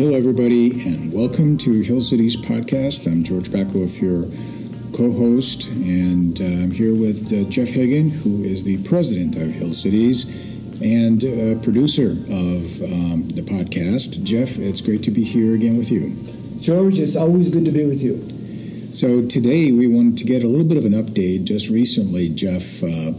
Hello, everybody, and welcome to Hill Cities Podcast. I'm George Backloff, your co host, and uh, I'm here with uh, Jeff Hagan, who is the president of Hill Cities and uh, producer of um, the podcast. Jeff, it's great to be here again with you. George, it's always good to be with you. So, today we wanted to get a little bit of an update. Just recently, Jeff uh,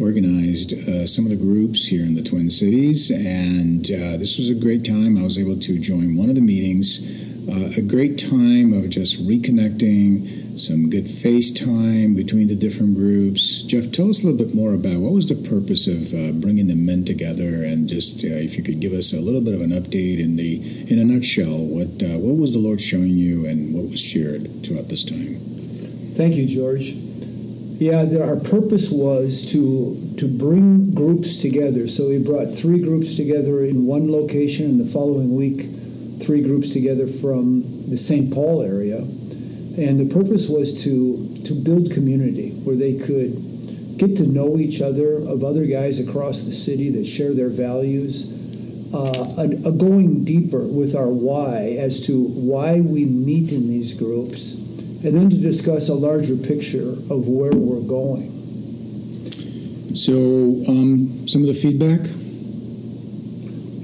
organized uh, some of the groups here in the Twin Cities, and uh, this was a great time. I was able to join one of the meetings. Uh, a great time of just reconnecting, some good FaceTime between the different groups. Jeff, tell us a little bit more about what was the purpose of uh, bringing the men together, and just uh, if you could give us a little bit of an update in the in a nutshell, what what was the Lord showing you, and what was shared throughout this time? Thank you, George. Yeah, our purpose was to to bring groups together. So we brought three groups together in one location, and the following week, three groups together from the St. Paul area. And the purpose was to to build community where they could get to know each other of other guys across the city that share their values. Uh, a, a going deeper with our why as to why we meet in these groups and then to discuss a larger picture of where we're going. So, um, some of the feedback?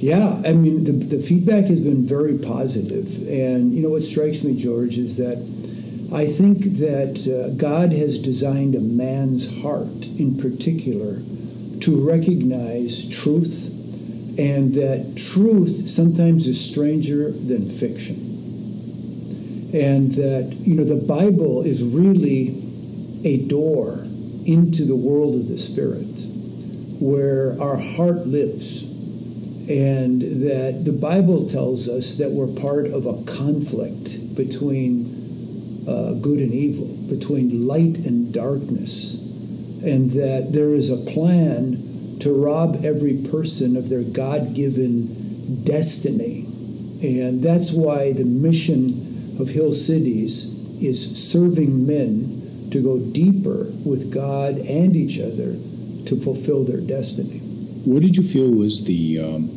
Yeah, I mean, the, the feedback has been very positive. And, you know, what strikes me, George, is that I think that uh, God has designed a man's heart in particular to recognize truth and that truth sometimes is stranger than fiction and that you know the Bible is really a door into the world of the spirit where our heart lives and that the Bible tells us that we're part of a conflict between uh, good and evil, between light and darkness, and that there is a plan to rob every person of their God given destiny. And that's why the mission of Hill Cities is serving men to go deeper with God and each other to fulfill their destiny. What did you feel was the um,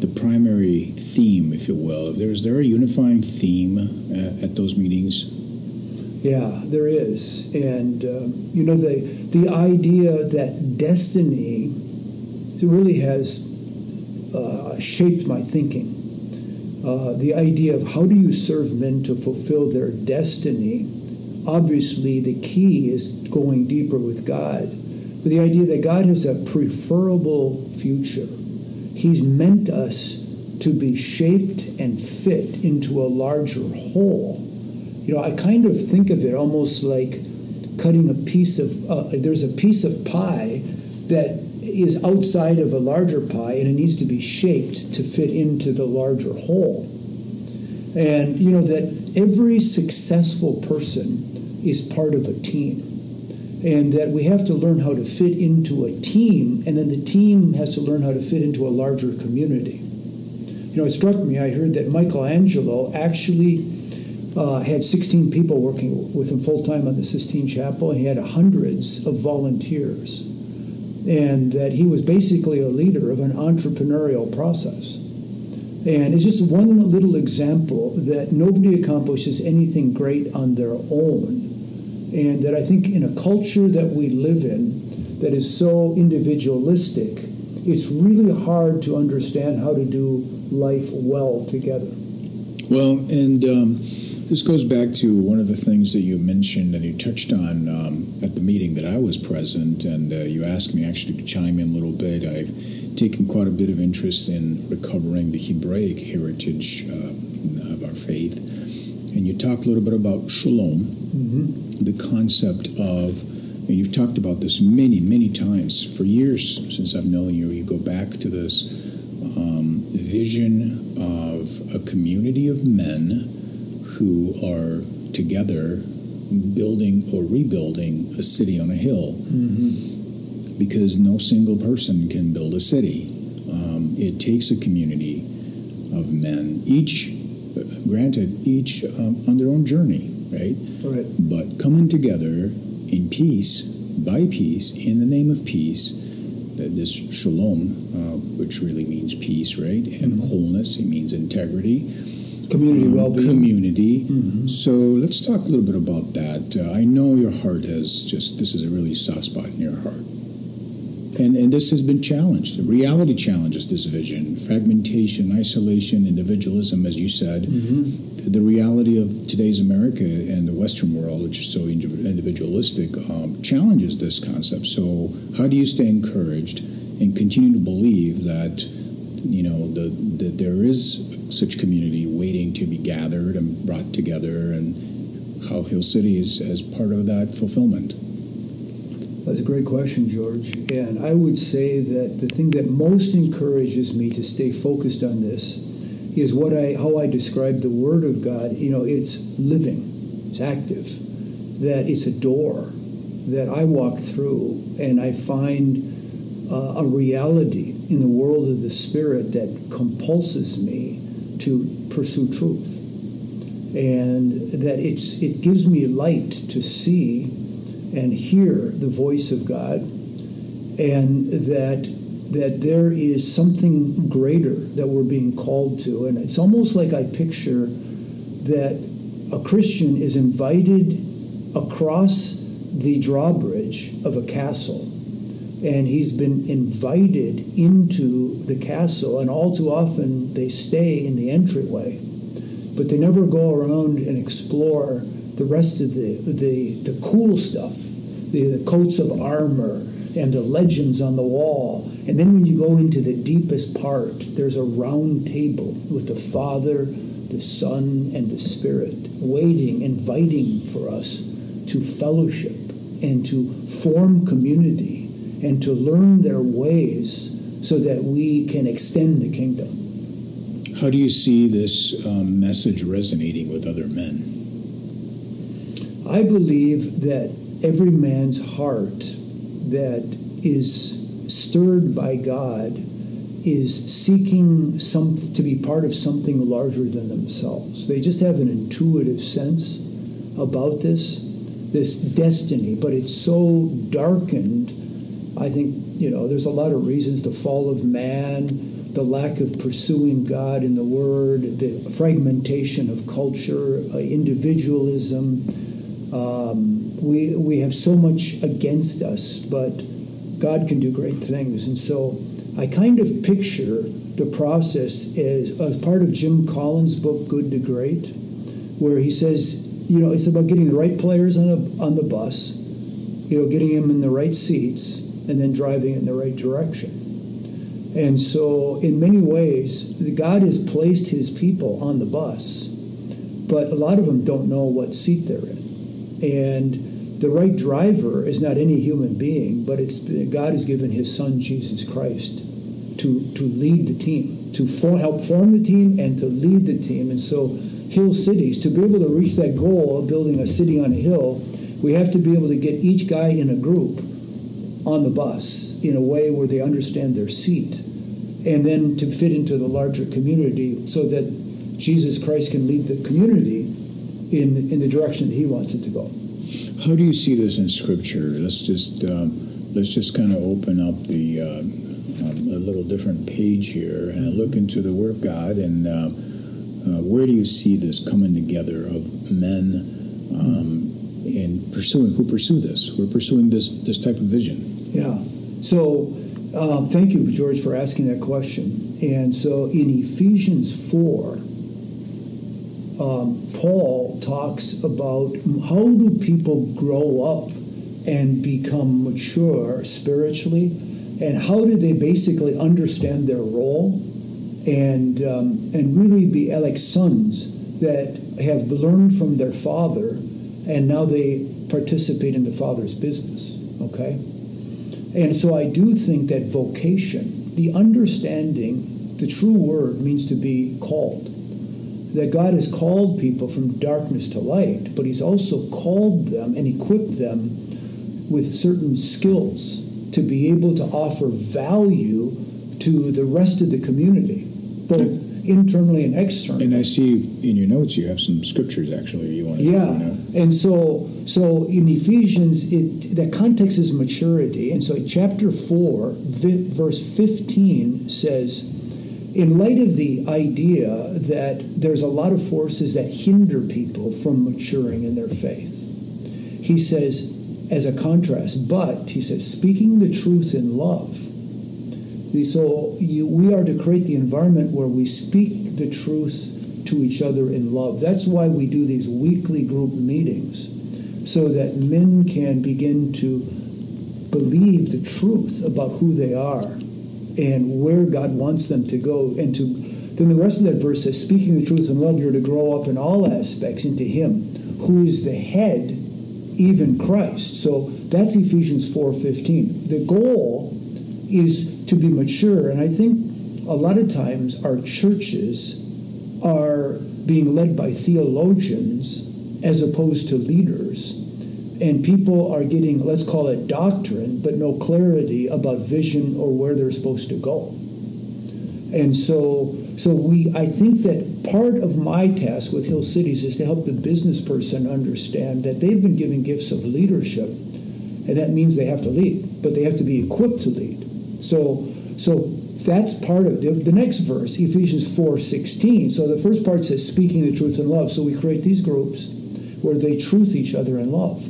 the primary theme, if you will? There is there a unifying theme at, at those meetings? Yeah, there is, and um, you know the the idea that destiny really has uh, shaped my thinking uh, the idea of how do you serve men to fulfill their destiny. Obviously, the key is going deeper with God. But the idea that God has a preferable future. He's meant us to be shaped and fit into a larger whole. You know, I kind of think of it almost like cutting a piece of, uh, there's a piece of pie that is outside of a larger pie and it needs to be shaped to fit into the larger whole. And you know that every successful person is part of a team. And that we have to learn how to fit into a team, and then the team has to learn how to fit into a larger community. You know, it struck me, I heard that Michelangelo actually uh, had 16 people working with him full time on the Sistine Chapel, and he had hundreds of volunteers and that he was basically a leader of an entrepreneurial process. And it's just one little example that nobody accomplishes anything great on their own. And that I think in a culture that we live in that is so individualistic, it's really hard to understand how to do life well together. Well, and um, this goes back to one of the things that you mentioned and you touched on um, at the meeting that I was present, and uh, you asked me actually to chime in a little bit. I've taken quite a bit of interest in recovering the Hebraic heritage uh, of our faith, and you talked a little bit about shalom, mm-hmm. the concept of. And you've talked about this many, many times for years since I've known you. You go back to this um, vision of a community of men who are together building or rebuilding a city on a hill mm-hmm. because no single person can build a city. Um, it takes a community of men, each, granted, each um, on their own journey, right? Right. But coming together in peace, by peace, in the name of peace, that this shalom, uh, which really means peace, right, and mm-hmm. wholeness, it means integrity community um, well-being. Community. Mm-hmm. So let's talk a little bit about that. Uh, I know your heart has just this is a really soft spot in your heart. And, and this has been challenged. The reality challenges this vision fragmentation, isolation, individualism, as you said. Mm-hmm. The, the, reality of today's America and the Western world, which is so individualistic, um, challenges this concept. So, how do you stay encouraged and continue to believe that, you know, the, that there is such community waiting to be gathered and brought together, and how Hill City is as part of that fulfillment? That's a great question, George. And I would say that the thing that most encourages me to stay focused on this is what I how I describe the Word of God. You know, it's living, it's active, that it's a door that I walk through, and I find uh, a reality in the world of the Spirit that compulses me to pursue truth, and that it's it gives me light to see and hear the voice of God, and that that there is something greater that we're being called to. And it's almost like I picture that a Christian is invited across the drawbridge of a castle. And he's been invited into the castle, and all too often they stay in the entryway. But they never go around and explore the rest of the, the, the cool stuff, the, the coats of armor and the legends on the wall. And then when you go into the deepest part, there's a round table with the Father, the Son, and the Spirit waiting, inviting for us to fellowship and to form community and to learn their ways so that we can extend the kingdom. How do you see this um, message resonating with other men? I believe that every man's heart that is stirred by God is seeking some to be part of something larger than themselves. They just have an intuitive sense about this, this destiny, but it's so darkened. I think, you know, there's a lot of reasons the fall of man, the lack of pursuing God in the Word, the fragmentation of culture, uh, individualism, um, we, we have so much against us, but God can do great things. And so I kind of picture the process as, as part of Jim Collins' book, Good to Great, where he says, you know, it's about getting the right players on, a, on the bus, you know, getting them in the right seats, and then driving in the right direction. And so, in many ways, God has placed his people on the bus, but a lot of them don't know what seat they're in. And the right driver is not any human being, but it's God has given His Son Jesus Christ to to lead the team, to for, help form the team, and to lead the team. And so, hill cities to be able to reach that goal of building a city on a hill, we have to be able to get each guy in a group on the bus in a way where they understand their seat, and then to fit into the larger community so that Jesus Christ can lead the community in, in the direction that he wants it to go. How do you see this in Scripture? Let's just um, let's just kind of open up the uh, um, a little different page here and look into the Word of God and uh, uh, where do you see this coming together of men um, in pursuing who pursue this? Who are pursuing this this type of vision? Yeah. So. Um, thank you, George, for asking that question. And so in Ephesians 4, um, Paul talks about how do people grow up and become mature spiritually, and how do they basically understand their role and um, and really be like sons that have learned from their father, and now they participate in the father's business. Okay, and so I do think that vocation, the understanding, the true word means to be called that God has called people from darkness to light, but He's also called them and equipped them with certain skills to be able to offer value to the rest of the community, both internally and externally. And I see in your notes you have some scriptures actually you want to yeah. Know. And so so in Ephesians it the context is maturity. And so chapter 4 verse 15 says in light of the idea that there's a lot of forces that hinder people from maturing in their faith, he says, as a contrast, but he says, speaking the truth in love. So you, we are to create the environment where we speak the truth to each other in love. That's why we do these weekly group meetings, so that men can begin to believe the truth about who they are and where God wants them to go. And to then the rest of that verse says, speaking the truth in love, you're to grow up in all aspects into Him who is the head, even Christ. So that's Ephesians 4:15. The goal is to be mature, and I think a lot of times our churches are being led by theologians as opposed to leaders and people are getting, let's call it doctrine, but no clarity about vision or where they're supposed to go. And so, so we, I think that part of my task with Hill Cities is to help the business person understand that they've been given gifts of leadership, and that means they have to lead, but they have to be equipped to lead. So, so that's part of the, the next verse, Ephesians four sixteen. So the first part says speaking the truth in love. So we create these groups where they truth each other in love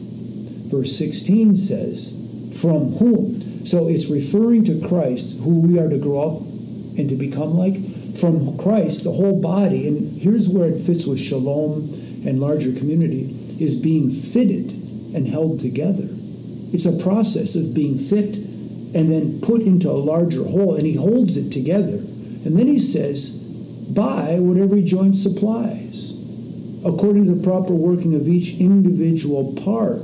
verse 16 says, From whom? So it's referring to Christ, who we are to grow up and to become like. From Christ, the whole body, and here's where it fits with shalom and larger community, is being fitted and held together. It's a process of being fit and then put into a larger whole, and he holds it together. And then he says, by whatever joint supplies, according to the proper working of each individual part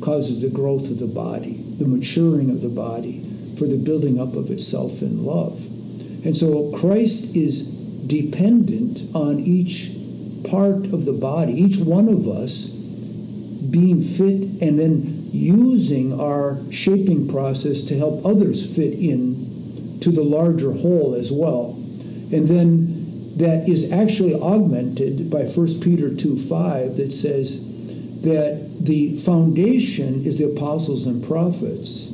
causes the growth of the body, the maturing of the body, for the building up of itself in love. And so Christ is dependent on each part of the body, each one of us being fit and then using our shaping process to help others fit in to the larger whole as well. And then that is actually augmented by 1 Peter 2 5 that says that the foundation is the apostles and prophets,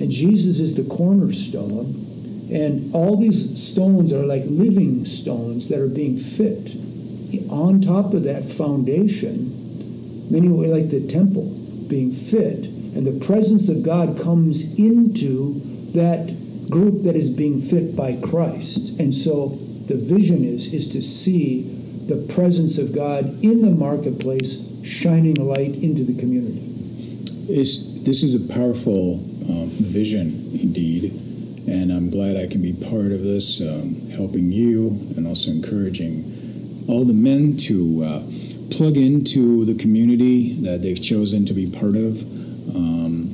and Jesus is the cornerstone. And all these stones are like living stones that are being fit on top of that foundation, many way like the temple being fit, and the presence of God comes into that group that is being fit by Christ. And so the vision is is to see the presence of God in the marketplace shining light into the community. It's, this is a powerful um, vision indeed, and I'm glad I can be part of this, um, helping you and also encouraging all the men to uh, plug into the community that they've chosen to be part of. Um,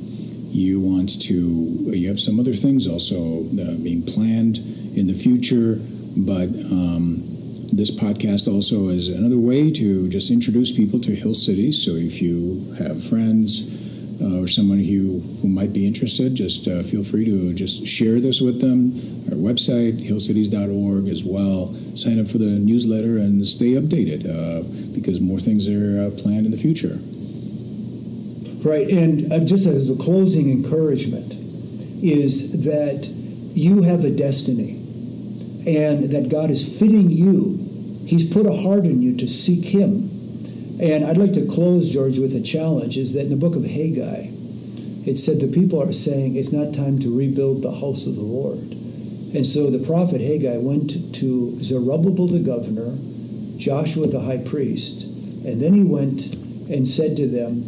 you want to, you have some other things also uh, being planned in the future, but um, this podcast also is another way to just introduce people to Hill City. So if you have friends uh, or someone who, who might be interested, just uh, feel free to just share this with them. Our website, hillcities.org, as well. Sign up for the newsletter and stay updated uh, because more things are uh, planned in the future. Right, and uh, just as a closing encouragement is that you have a destiny and that God is fitting you. He's put a heart in you to seek Him. And I'd like to close, George, with a challenge is that in the book of Haggai, it said the people are saying it's not time to rebuild the house of the Lord. And so the prophet Haggai went to Zerubbabel the governor, Joshua the high priest, and then he went and said to them,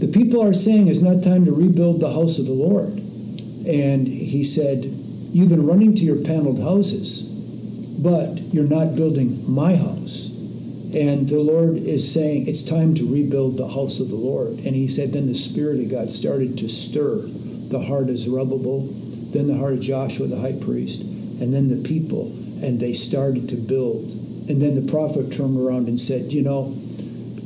The people are saying it's not time to rebuild the house of the Lord. And he said, You've been running to your paneled houses but you're not building my house. And the Lord is saying, it's time to rebuild the house of the Lord. And he said, then the Spirit of God started to stir the heart of Zerubbabel, then the heart of Joshua, the high priest, and then the people. And they started to build. And then the prophet turned around and said, You know,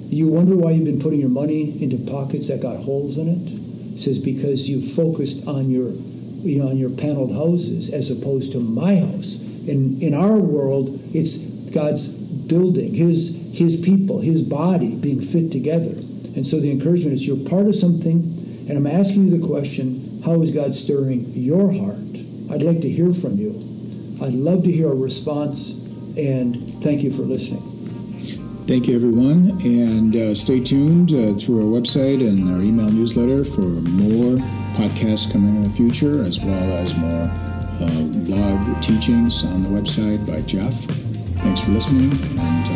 you wonder why you've been putting your money into pockets that got holes in it? He says, Because you focused on your you know, on your paneled houses as opposed to my house in, in our world, it's God's building, His, His people, His body being fit together. And so the encouragement is you're part of something, and I'm asking you the question how is God stirring your heart? I'd like to hear from you. I'd love to hear a response, and thank you for listening. Thank you, everyone, and uh, stay tuned uh, through our website and our email newsletter for more podcasts coming in the future, as well as more uh, blog teachings on the website by Jeff. Thanks for listening,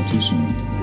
and talk to you soon.